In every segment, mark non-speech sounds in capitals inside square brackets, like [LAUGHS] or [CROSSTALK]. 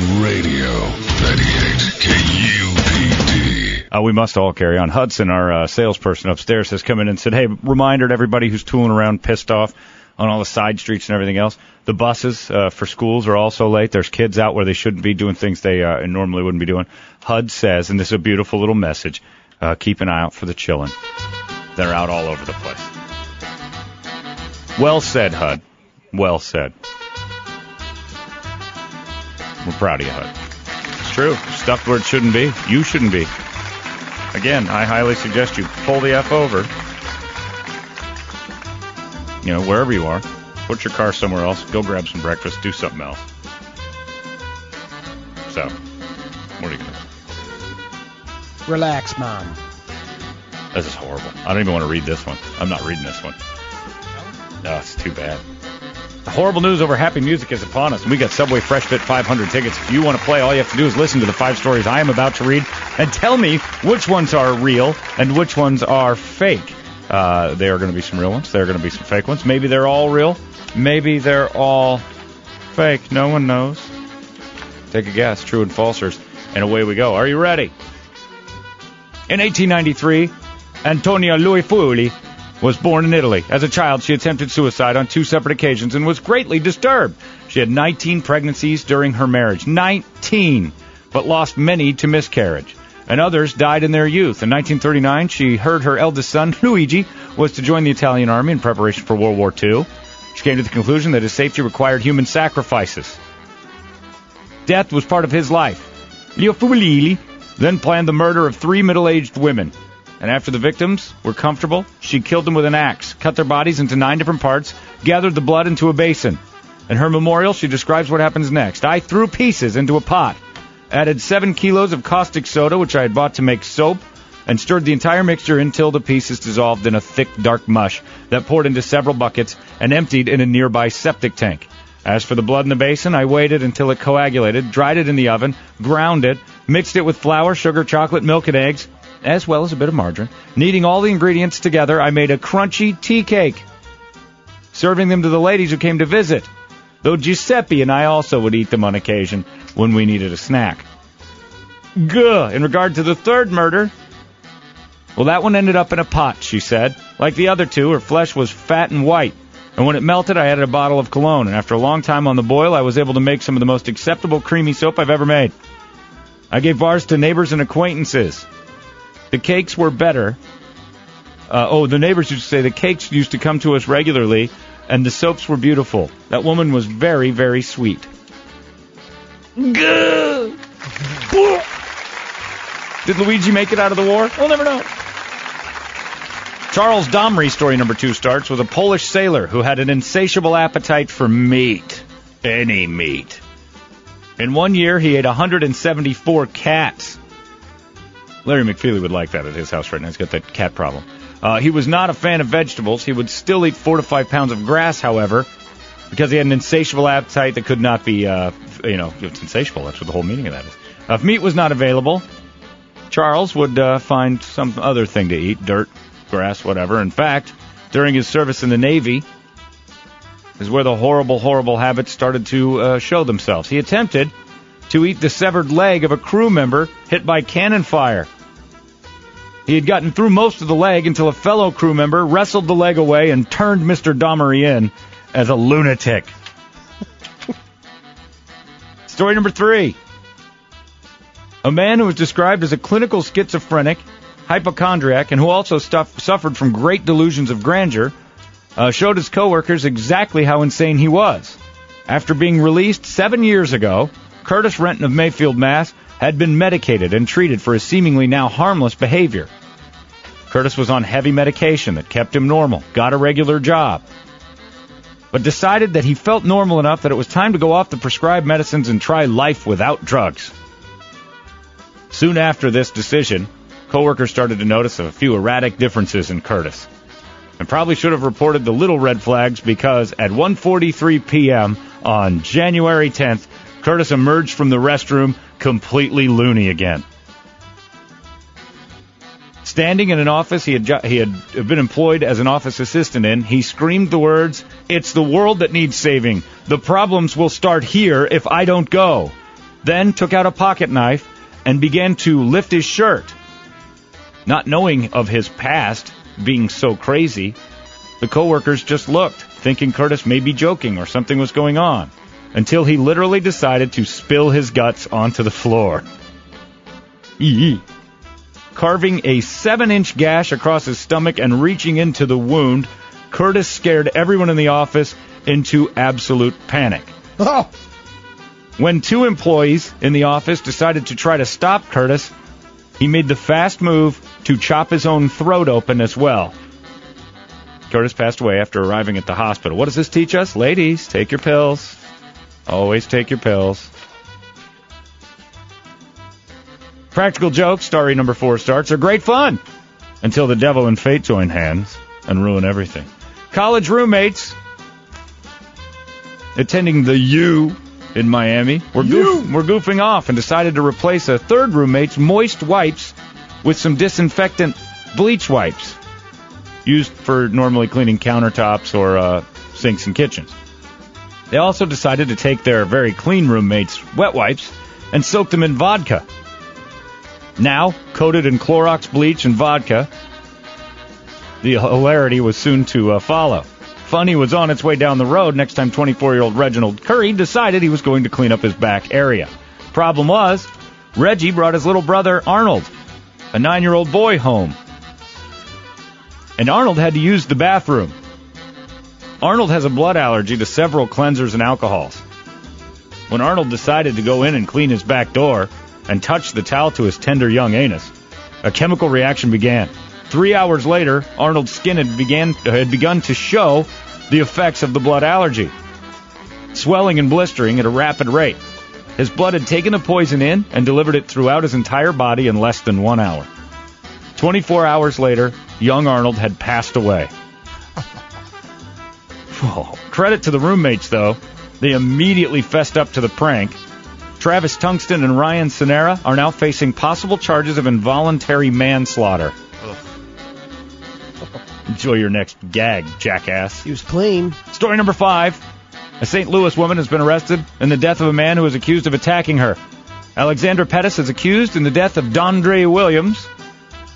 Radio. 98 KUPD. Uh, we must all carry on. Hudson, our uh, salesperson upstairs, has come in and said, "Hey, reminder to everybody who's tooling around, pissed off on all the side streets and everything else. The buses uh, for schools are also late. There's kids out where they shouldn't be doing things they uh, normally wouldn't be doing." HUD says, and this is a beautiful little message: uh, keep an eye out for the chillin'. They're out all over the place. Well said, HUD. Well said. We're proud of you, HUD. It's true. Stuff where it shouldn't be. You shouldn't be. Again, I highly suggest you pull the F over. You know, wherever you are. Put your car somewhere else. Go grab some breakfast. Do something else. So, what are you going to do? Relax, Mom. This is horrible. I don't even want to read this one. I'm not reading this one. No, it's too bad. Horrible news over happy music is upon us, we got Subway Fresh Fit 500 tickets. If you want to play, all you have to do is listen to the five stories I am about to read and tell me which ones are real and which ones are fake. Uh, there are going to be some real ones. There are going to be some fake ones. Maybe they're all real. Maybe they're all fake. No one knows. Take a guess. True and falsers. And away we go. Are you ready? In 1893, Antonia Luifuli was born in Italy. As a child, she attempted suicide on two separate occasions and was greatly disturbed. She had 19 pregnancies during her marriage. 19! But lost many to miscarriage. And others died in their youth. In 1939, she heard her eldest son, [LAUGHS] Luigi, was to join the Italian army in preparation for World War II. She came to the conclusion that his safety required human sacrifices. Death was part of his life. Leo Fulili then planned the murder of three middle-aged women. And after the victims were comfortable, she killed them with an axe, cut their bodies into nine different parts, gathered the blood into a basin. In her memorial, she describes what happens next. I threw pieces into a pot, added seven kilos of caustic soda, which I had bought to make soap, and stirred the entire mixture until the pieces dissolved in a thick, dark mush that poured into several buckets and emptied in a nearby septic tank. As for the blood in the basin, I waited until it coagulated, dried it in the oven, ground it, mixed it with flour, sugar, chocolate, milk, and eggs, as well as a bit of margarine. Kneading all the ingredients together, I made a crunchy tea cake, serving them to the ladies who came to visit, though Giuseppe and I also would eat them on occasion when we needed a snack. Gah! In regard to the third murder, well, that one ended up in a pot, she said. Like the other two, her flesh was fat and white. And when it melted, I added a bottle of cologne. And after a long time on the boil, I was able to make some of the most acceptable creamy soap I've ever made. I gave bars to neighbors and acquaintances. The cakes were better. Uh, oh, the neighbors used to say the cakes used to come to us regularly, and the soaps were beautiful. That woman was very, very sweet. Gah! Did Luigi make it out of the war? We'll never know. Charles Domery, story number two, starts with a Polish sailor who had an insatiable appetite for meat. Any meat. In one year, he ate 174 cats. Larry McFeely would like that at his house right now. He's got that cat problem. Uh, he was not a fan of vegetables. He would still eat four to five pounds of grass, however, because he had an insatiable appetite that could not be, uh, you know, it's insatiable. That's what the whole meaning of that is. Uh, if meat was not available, Charles would uh, find some other thing to eat dirt, grass, whatever. In fact, during his service in the Navy, is where the horrible, horrible habits started to uh, show themselves. He attempted to eat the severed leg of a crew member hit by cannon fire. He had gotten through most of the leg until a fellow crew member wrestled the leg away and turned Mr. Domery in as a lunatic. [LAUGHS] Story number three. A man who was described as a clinical schizophrenic, hypochondriac, and who also stuff, suffered from great delusions of grandeur uh, showed his coworkers exactly how insane he was. After being released seven years ago, Curtis Renton of Mayfield, Mass. had been medicated and treated for his seemingly now harmless behavior. Curtis was on heavy medication that kept him normal, got a regular job, but decided that he felt normal enough that it was time to go off the prescribed medicines and try life without drugs. Soon after this decision, coworkers started to notice a few erratic differences in Curtis. And probably should have reported the little red flags because at 1:43 p.m. on January 10th, Curtis emerged from the restroom completely loony again. Standing in an office he had he had been employed as an office assistant in, he screamed the words, "It's the world that needs saving. The problems will start here if I don't go." Then took out a pocket knife and began to lift his shirt. Not knowing of his past being so crazy, the coworkers just looked, thinking Curtis may be joking or something was going on, until he literally decided to spill his guts onto the floor. Eee carving a seven inch gash across his stomach and reaching into the wound, Curtis scared everyone in the office into absolute panic. Oh, When two employees in the office decided to try to stop Curtis, he made the fast move to chop his own throat open as well. Curtis passed away after arriving at the hospital. What does this teach us? Ladies, take your pills. Always take your pills. Practical jokes, story number four starts, are great fun until the devil and fate join hands and ruin everything. College roommates attending the U in Miami were, goof- were goofing off and decided to replace a third roommate's moist wipes with some disinfectant bleach wipes used for normally cleaning countertops or uh, sinks and kitchens. They also decided to take their very clean roommate's wet wipes and soak them in vodka. Now, coated in Clorox bleach and vodka, the hilarity was soon to uh, follow. Funny was on its way down the road next time 24 year old Reginald Curry decided he was going to clean up his back area. Problem was, Reggie brought his little brother Arnold, a nine year old boy, home. And Arnold had to use the bathroom. Arnold has a blood allergy to several cleansers and alcohols. When Arnold decided to go in and clean his back door and touch the towel to his tender young anus, a chemical reaction began. Three hours later, Arnold's skin had, began, uh, had begun to show the effects of the blood allergy, swelling and blistering at a rapid rate. His blood had taken the poison in and delivered it throughout his entire body in less than one hour. 24 hours later, young Arnold had passed away. Whoa. Credit to the roommates, though. They immediately fessed up to the prank. Travis Tungsten and Ryan Sonera are now facing possible charges of involuntary manslaughter. Enjoy your next gag, jackass. he was clean. Story number five. A St. Louis woman has been arrested in the death of a man who is accused of attacking her. Alexandra Pettis is accused in the death of Dondre Williams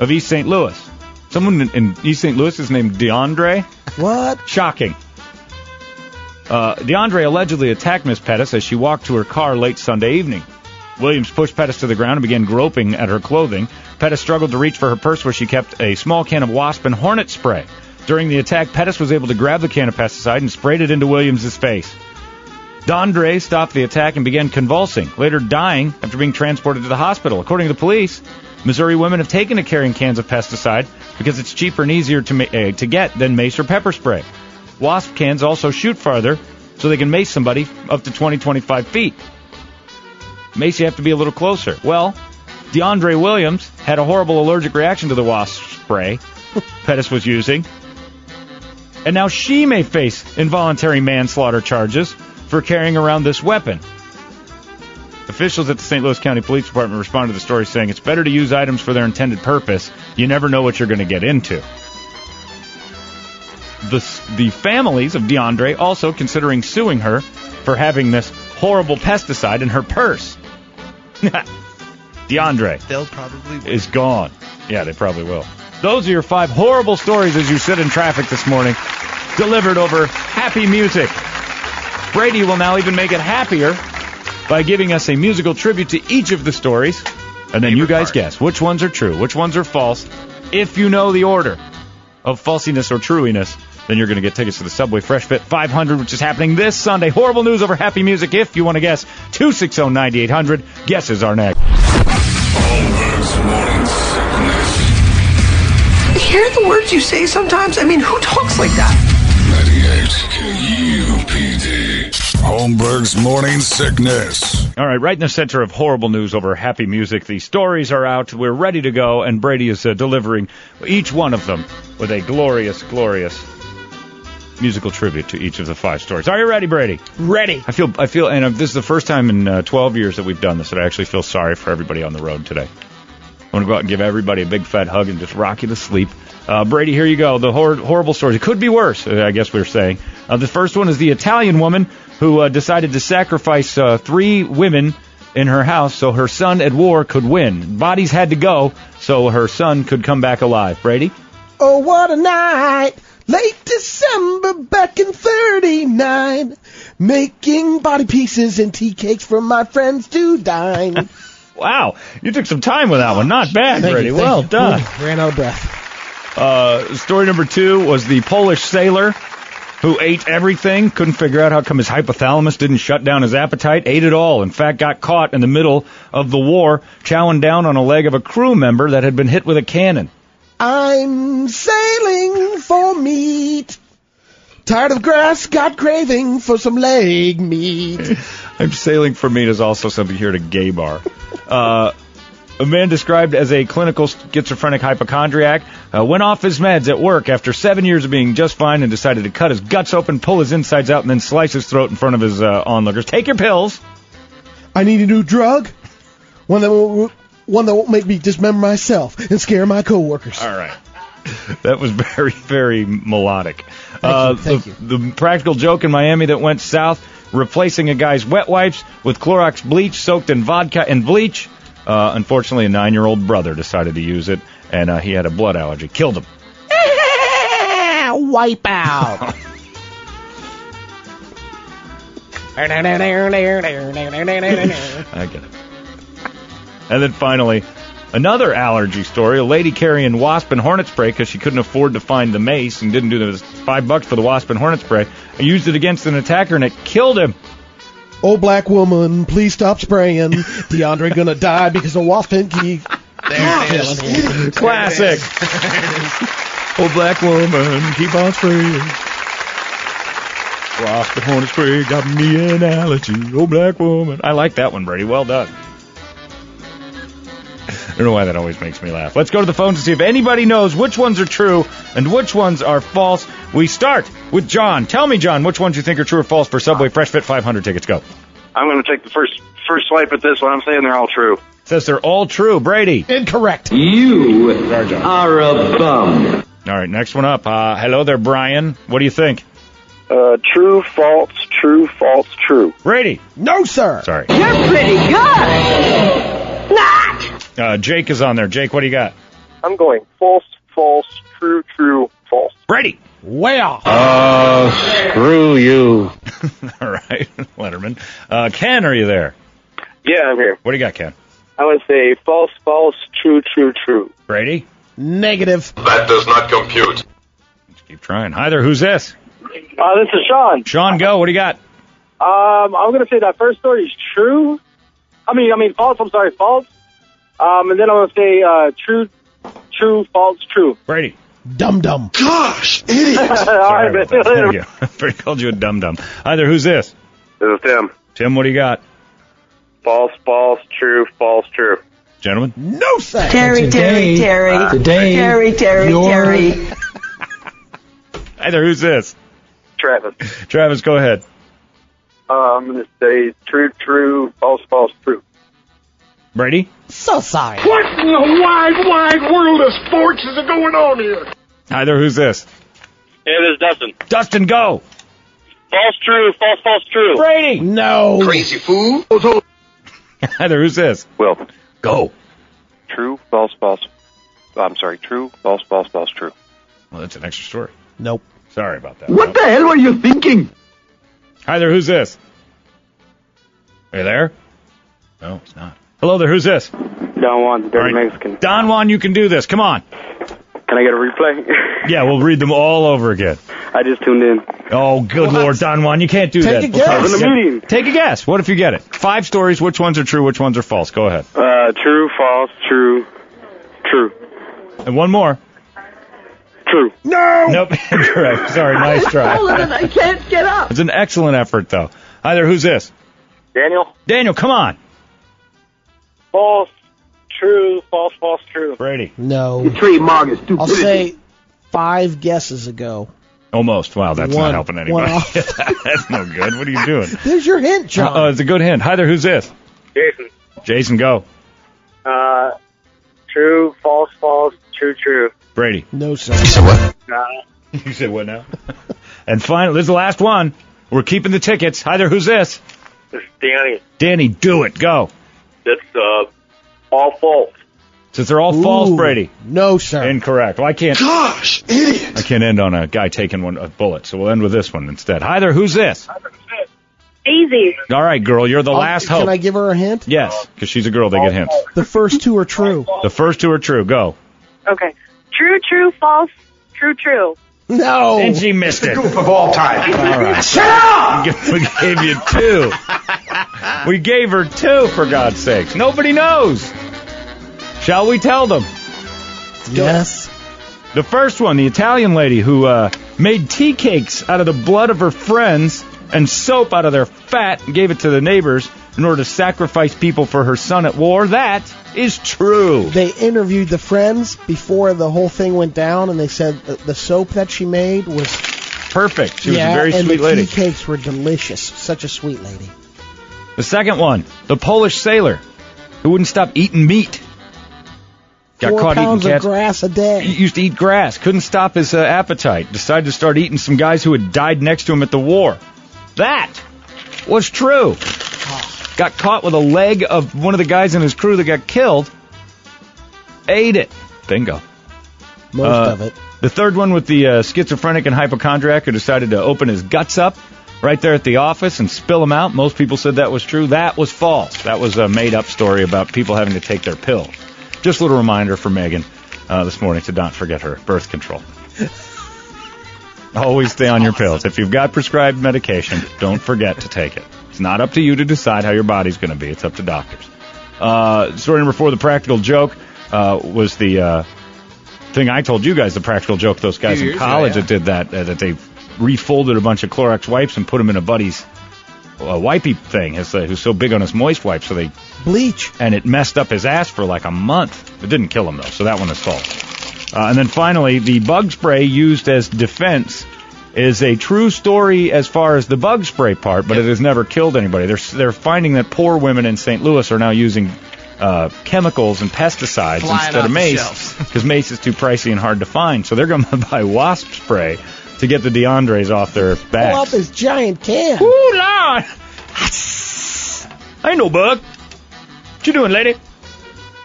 of East St. Louis. Someone in- in East St. Louis is named DeAndre. What? Shocking. Uh, DeAndre allegedly attacked Miss Pettis as she walked to her car late Sunday evening. Williams pushed Pettis to the ground and began groping at her clothing. Pettis struggled to reach for her purse where she kept a small can of wasp and hornet spray. During the attack, Pettis was able to grab the can of pesticide and sprayed it into Williams' face. Dondre stopped the attack and began convulsing, later dying after being transported to the hospital. According to the police, Missouri women have taken to carrying cans of pesticide because it's cheaper and easier to, ma- uh, to get than mace or pepper spray. Wasp cans also shoot farther, so they can mace somebody up to 20, 25 feet. Mace, you have to be a little closer. Well, DeAndre Williams had a horrible allergic reaction to the wasp spray [LAUGHS] Pettis was using. And now she may face involuntary manslaughter charges for carrying around this weapon. Officials at the St. Louis County Police Department responded to the story saying it's better to use items for their intended purpose. You never know what you're going to get into. The, the families of DeAndre also considering suing her for having this horrible pesticide in her purse. [LAUGHS] DeAndre They'll probably is gone. Yeah, they probably will. Those are your five horrible stories as you sit in traffic this morning, delivered over happy music. Brady will now even make it happier by giving us a musical tribute to each of the stories, and then you guys guess which ones are true, which ones are false. If you know the order of falsiness or truiness, then you're going to get tickets to the Subway Fresh Fit 500, which is happening this Sunday. Horrible news over happy music. If you want to guess, 260 9800. Guesses are next. Holmberg's morning sickness. Hear the words you say sometimes? I mean, who talks like that? 98 KUPD. Holmberg's morning sickness. All right, right in the center of horrible news over happy music. The stories are out. We're ready to go, and Brady is uh, delivering each one of them with a glorious, glorious musical tribute to each of the five stories. Are you ready, Brady? Ready. I feel, I feel, and uh, this is the first time in uh, 12 years that we've done this that I actually feel sorry for everybody on the road today. I'm going to go out and give everybody a big fat hug and just rock you to sleep. Uh, Brady, here you go. The hor- horrible stories. It could be worse, uh, I guess we are saying. Uh, the first one is the Italian woman who uh, decided to sacrifice uh, three women in her house so her son at war could win. Bodies had to go so her son could come back alive. Brady? Oh, what a night! Late December back in 39. Making body pieces and tea cakes for my friends to dine. [LAUGHS] Wow, you took some time with that one. Not bad, Brady. well done. Ooh, ran out of breath. Uh, story number two was the Polish sailor who ate everything, couldn't figure out how come his hypothalamus didn't shut down his appetite, ate it all. In fact, got caught in the middle of the war, chowing down on a leg of a crew member that had been hit with a cannon. I'm sailing for meat. Tired of grass, got craving for some leg meat. [LAUGHS] I'm sailing for meat is also something here at a gay bar. Uh, a man described as a clinical schizophrenic hypochondriac uh, went off his meds at work after seven years of being just fine and decided to cut his guts open, pull his insides out, and then slice his throat in front of his uh, onlookers. Take your pills. I need a new drug. One that will, one that won't make me dismember myself and scare my coworkers. All right. [LAUGHS] That was very, very melodic. you, uh, thank the, you. the practical joke in Miami that went south, replacing a guy's wet wipes with Clorox bleach soaked in vodka and bleach. Uh, unfortunately, a nine-year-old brother decided to use it, and uh, he had a blood allergy. Killed him. [LAUGHS] Wipe out. [LAUGHS] I get it. And then finally, another allergy story. A lady carrying wasp and hornet spray because she couldn't afford to find the mace and didn't do the five bucks for the wasp and hornet spray. And used it against an attacker and it killed him. oh, black woman, please stop spraying. DeAndre gonna die because of wasp and key. There it is. Classic. oh, black woman, keep on spraying. Wasp and hornet spray got me an allergy. Oh, black woman. I like that one, Brady. Well done. I don't know why that always makes me laugh. Let's go to the phones to see if anybody knows which ones are true and which ones are false. We start with John. Tell me, John, which ones you think are true or false for Subway Fresh Fit 500 tickets. Go. I'm going to take the first first swipe at this one. I'm saying they're all true. Says they're all true. Brady. Incorrect. You Sorry, are a bum. All right, next one up. Uh, hello there, Brian. What do you think? Uh, true, false, true, false, true. Brady. No, sir. Sorry. You're pretty good. Not. Uh, Jake is on there. Jake, what do you got? I'm going false, false, true, true, false. Brady. Way off. Oh, screw you. [LAUGHS] All right, [LAUGHS] Letterman. Uh, Ken, are you there? Yeah, I'm here. What do you got, Ken? I would say false, false, true, true, true. Brady? Negative. That does not compute. Let's keep trying. Hi there, who's this? Uh, this is Sean. Sean, go. What do you got? Um, I'm going to say that first story is true. I mean, I mean false. I'm sorry, false. Um, and then I'm going to say uh, true, true, false, true. Brady. Dum dum. Gosh, [LAUGHS] idiot. all Sorry right, man. that. There you [LAUGHS] go. Brady called you a dum dum. Hi there, who's this? This is Tim. Tim, what do you got? False, false, true, false, true. Gentlemen? No, sir. Terry, Terry, Terry. Today, Terry, Terry, Terry. Hi [LAUGHS] there, who's this? Travis. Travis, go ahead. Uh, I'm going to say true, true, false, false, true. Brady? So sorry. What in the wide, wide world of sports is going on here? Hi there, who's this? Hey, this is Dustin. Dustin, go. False, true, false, false, true. Brady. No. Crazy fool. [LAUGHS] Hi there, who's this? Will. Go. True, false, false. I'm sorry, true, false, false, false, true. Well, that's an extra story. Nope. Sorry about that. What the hell were you thinking? Hi there, who's this? Are you there? No, it's not. Hello there, who's this? Don Juan, dirty All right. Mexican. Don Juan, you can do this. Come on. Can I get a replay? [LAUGHS] Yeah, we'll read them all over again. I just tuned in. Oh, good lord, Don Juan, you can't do Take that. a guess. I was in a meeting. Take a guess. What if you get it? Five stories. Which ones are true? Which ones are false? Go ahead. Uh, true, false, true, true. And one more. True. No. Nope. [LAUGHS] Correct. Sorry. Nice try. I can't get up. It's an excellent effort, though. Hi there. Who's this? Daniel? Daniel, come on. False, true, false, false, true. Brady. No. Trademark is I'll say five guesses ago. Almost. Wow, that's One- not helping one anybody. off. [LAUGHS] that's no good. What are you [LAUGHS] doing? There's your hint, John. Uh, it's a good hint. Hi there. Who's this? Jason. Jason, go. Uh, true, false, false, true, true. Brady. no, sir. Uh, [LAUGHS] You said what now? and finally, this is the last one. We're keeping the tickets. Hi there. Who's this? it's Danny. Danny, do it. Go. That's, uh, all false. Since they're all false, Brady. No, sir. Incorrect. Well, I can't. Gosh, idiot. I can't end on a guy taking one a bullet, so we'll end with this one instead. Hi there. Who's this? Easy. All right, girl. You're the I'll- last Can hope. Can I give her a hint? Yes, because she's a girl. They get hints. The first two are true. The first two are true. Go. Okay. True, true, false, true, true. No. And she missed it. Goof of all time. All right. [LAUGHS] Shut up! We gave you two. We gave her two, for God's sakes. Nobody knows. Shall we tell them? Yes. The first one, the Italian lady who uh, made tea cakes out of the blood of her friends and soap out of their fat and gave it to the neighbors in order to sacrifice people for her son at war. That is true. They interviewed the friends before the whole thing went down, and they said the soap that she made was Perfect. She was yeah, a very and sweet the lady. cakes were delicious. Such a sweet lady. The second one, the Polish sailor who wouldn't stop eating meat. Got Four caught eating pounds of grass a day. He used to eat grass, couldn't stop his uh, appetite, decided to start eating some guys who had died next to him at the war. That was true. Got caught with a leg of one of the guys in his crew that got killed. Ate it. Bingo. Most Uh, of it. The third one with the uh, schizophrenic and hypochondriac who decided to open his guts up right there at the office and spill them out. Most people said that was true. That was false. That was a made up story about people having to take their pills. Just a little reminder for Megan uh, this morning to not forget her birth control. Always stay on your pills. If you've got prescribed medication, don't forget to take it. It's not up to you to decide how your body's going to be. It's up to doctors. Uh, story number four, the practical joke, uh, was the uh, thing I told you guys. The practical joke. Those guys in years ago, college yeah. that did that. Uh, that they refolded a bunch of Clorox wipes and put them in a buddy's uh, wipey thing. His, uh, who's so big on his moist wipes, so they Bleach. and it messed up his ass for like a month. It didn't kill him though, so that one is false. Uh, and then finally, the bug spray used as defense is a true story as far as the bug spray part, but it has never killed anybody. They're they're finding that poor women in St. Louis are now using uh, chemicals and pesticides Flying instead of mace because [LAUGHS] mace is too pricey and hard to find. So they're going [LAUGHS] to buy wasp spray to get the DeAndres off their backs. Pull up backs. his giant can. Ooh, Lord! I ain't no bug. What you doing, lady?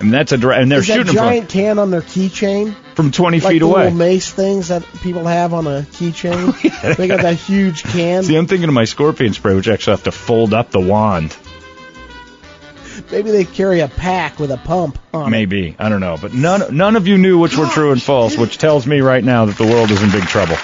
And that's a dra- and they're Is that shooting them giant can on their keychain? From, from 20 Like feet the away. little mace things that people have on a keychain. [LAUGHS] Oh, they got that huge can. See, I'm thinking of my scorpion spray, which actually have to fold up the wand. Maybe they carry a pack with a pump on it. Maybe I don't know, but none none of you knew which were true and false, which tells me right now that the world is in big trouble.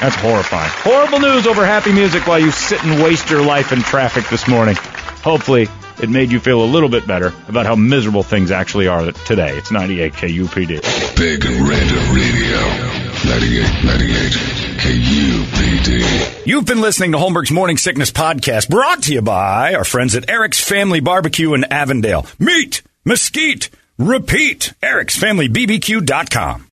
That's horrifying. Horrible news over happy music while you sit and waste your life in traffic this morning. Hopefully, it made you feel a little bit better about how miserable things actually are today. It's 98 KUPD. Big and Red Radio. 98, 98, KUPD. You've been listening to Holmberg's Morning Sickness Podcast, brought to you by our friends at Eric's Family Barbecue in Avondale. Meat, mesquite, repeat. Eric'sFamilyBBQ.com.